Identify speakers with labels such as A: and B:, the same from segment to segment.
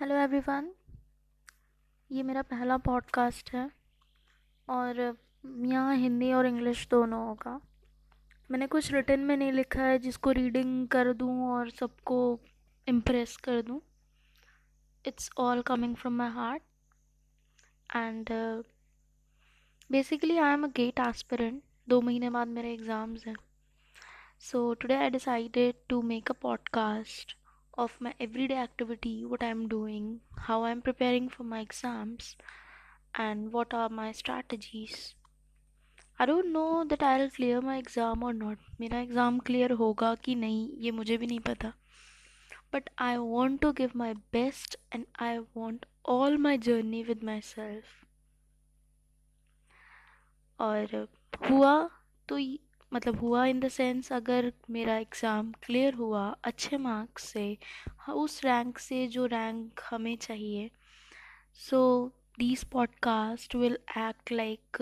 A: Hello everyone ये मेरा पहला पॉडकास्ट है और यहाँ हिंदी और इंग्लिश दोनों होगा। मैंने कुछ रिटर्न में नहीं लिखा है, जिसको रीडिंग कर दूँ और सबको इम्प्रेस कर दूँ। It's all coming from my heart and basically I am a GATE aspirant दो महीने बाद मेरे एग्ज़ाम्स हैं। So today I decided to make a podcast of my everyday activity, what I'm doing, how I'm preparing for my exams, and what are my strategies. I don't know that I'll clear my exam or not. मेरा exam clear होगा कि नहीं ये मुझे भी नहीं पता but I want to give my best and I want all my journey with myself और हुआ तो मतलब हुआ इन द सेंस अगर मेरा एग्ज़ाम क्लियर हुआ अच्छे मार्क्स से हाँ, उस रैंक से जो रैंक हमें चाहिए। So these podcast will act like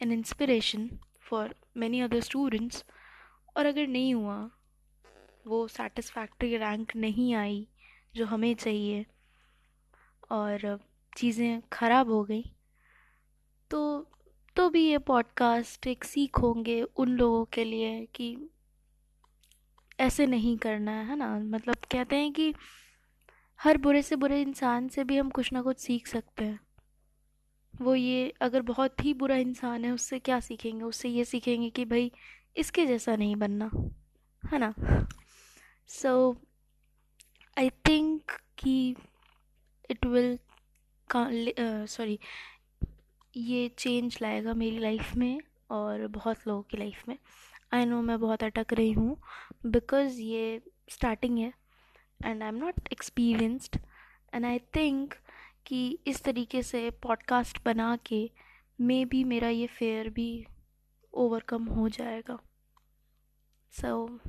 A: an inspiration for many other students और अगर नहीं हुआ वो सेटिस्फैक्ट्री रैंक नहीं आई जो हमें चाहिए। और चीज़ें ख़राब हो गई। तो तो भी ये पॉडकास्ट एक सीख होंगे उन लोगों के लिए कि ऐसे नहीं करना है ना? मतलब कहते हैं कि हर बुरे से बुरे इंसान से भी हम कुछ ना कुछ सीख सकते हैं। वो ये अगर बहुत ही बुरा इंसान है, उससे क्या सीखेंगे? उससे ये सीखेंगे कि भाई इसके जैसा नहीं बनना, है ना? सो आई थिंक कि इट विल सॉरी ये चेंज लाएगा मेरी लाइफ में और बहुत लोगों की लाइफ में। आई नो मैं बहुत अटक रही हूँ बिकॉज़ ये स्टार्टिंग है and I am not experienced and I think कि इस तरीके से पॉडकास्ट बना के मे बी मेरा ये फेयर भी ओवरकम हो जाएगा। So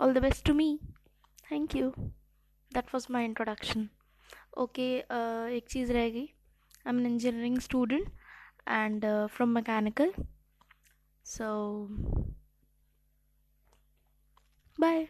A: all the best to me thank you that was my introduction okay एक चीज़ रह गई। I am an engineering student and uh, from mechanical. So bye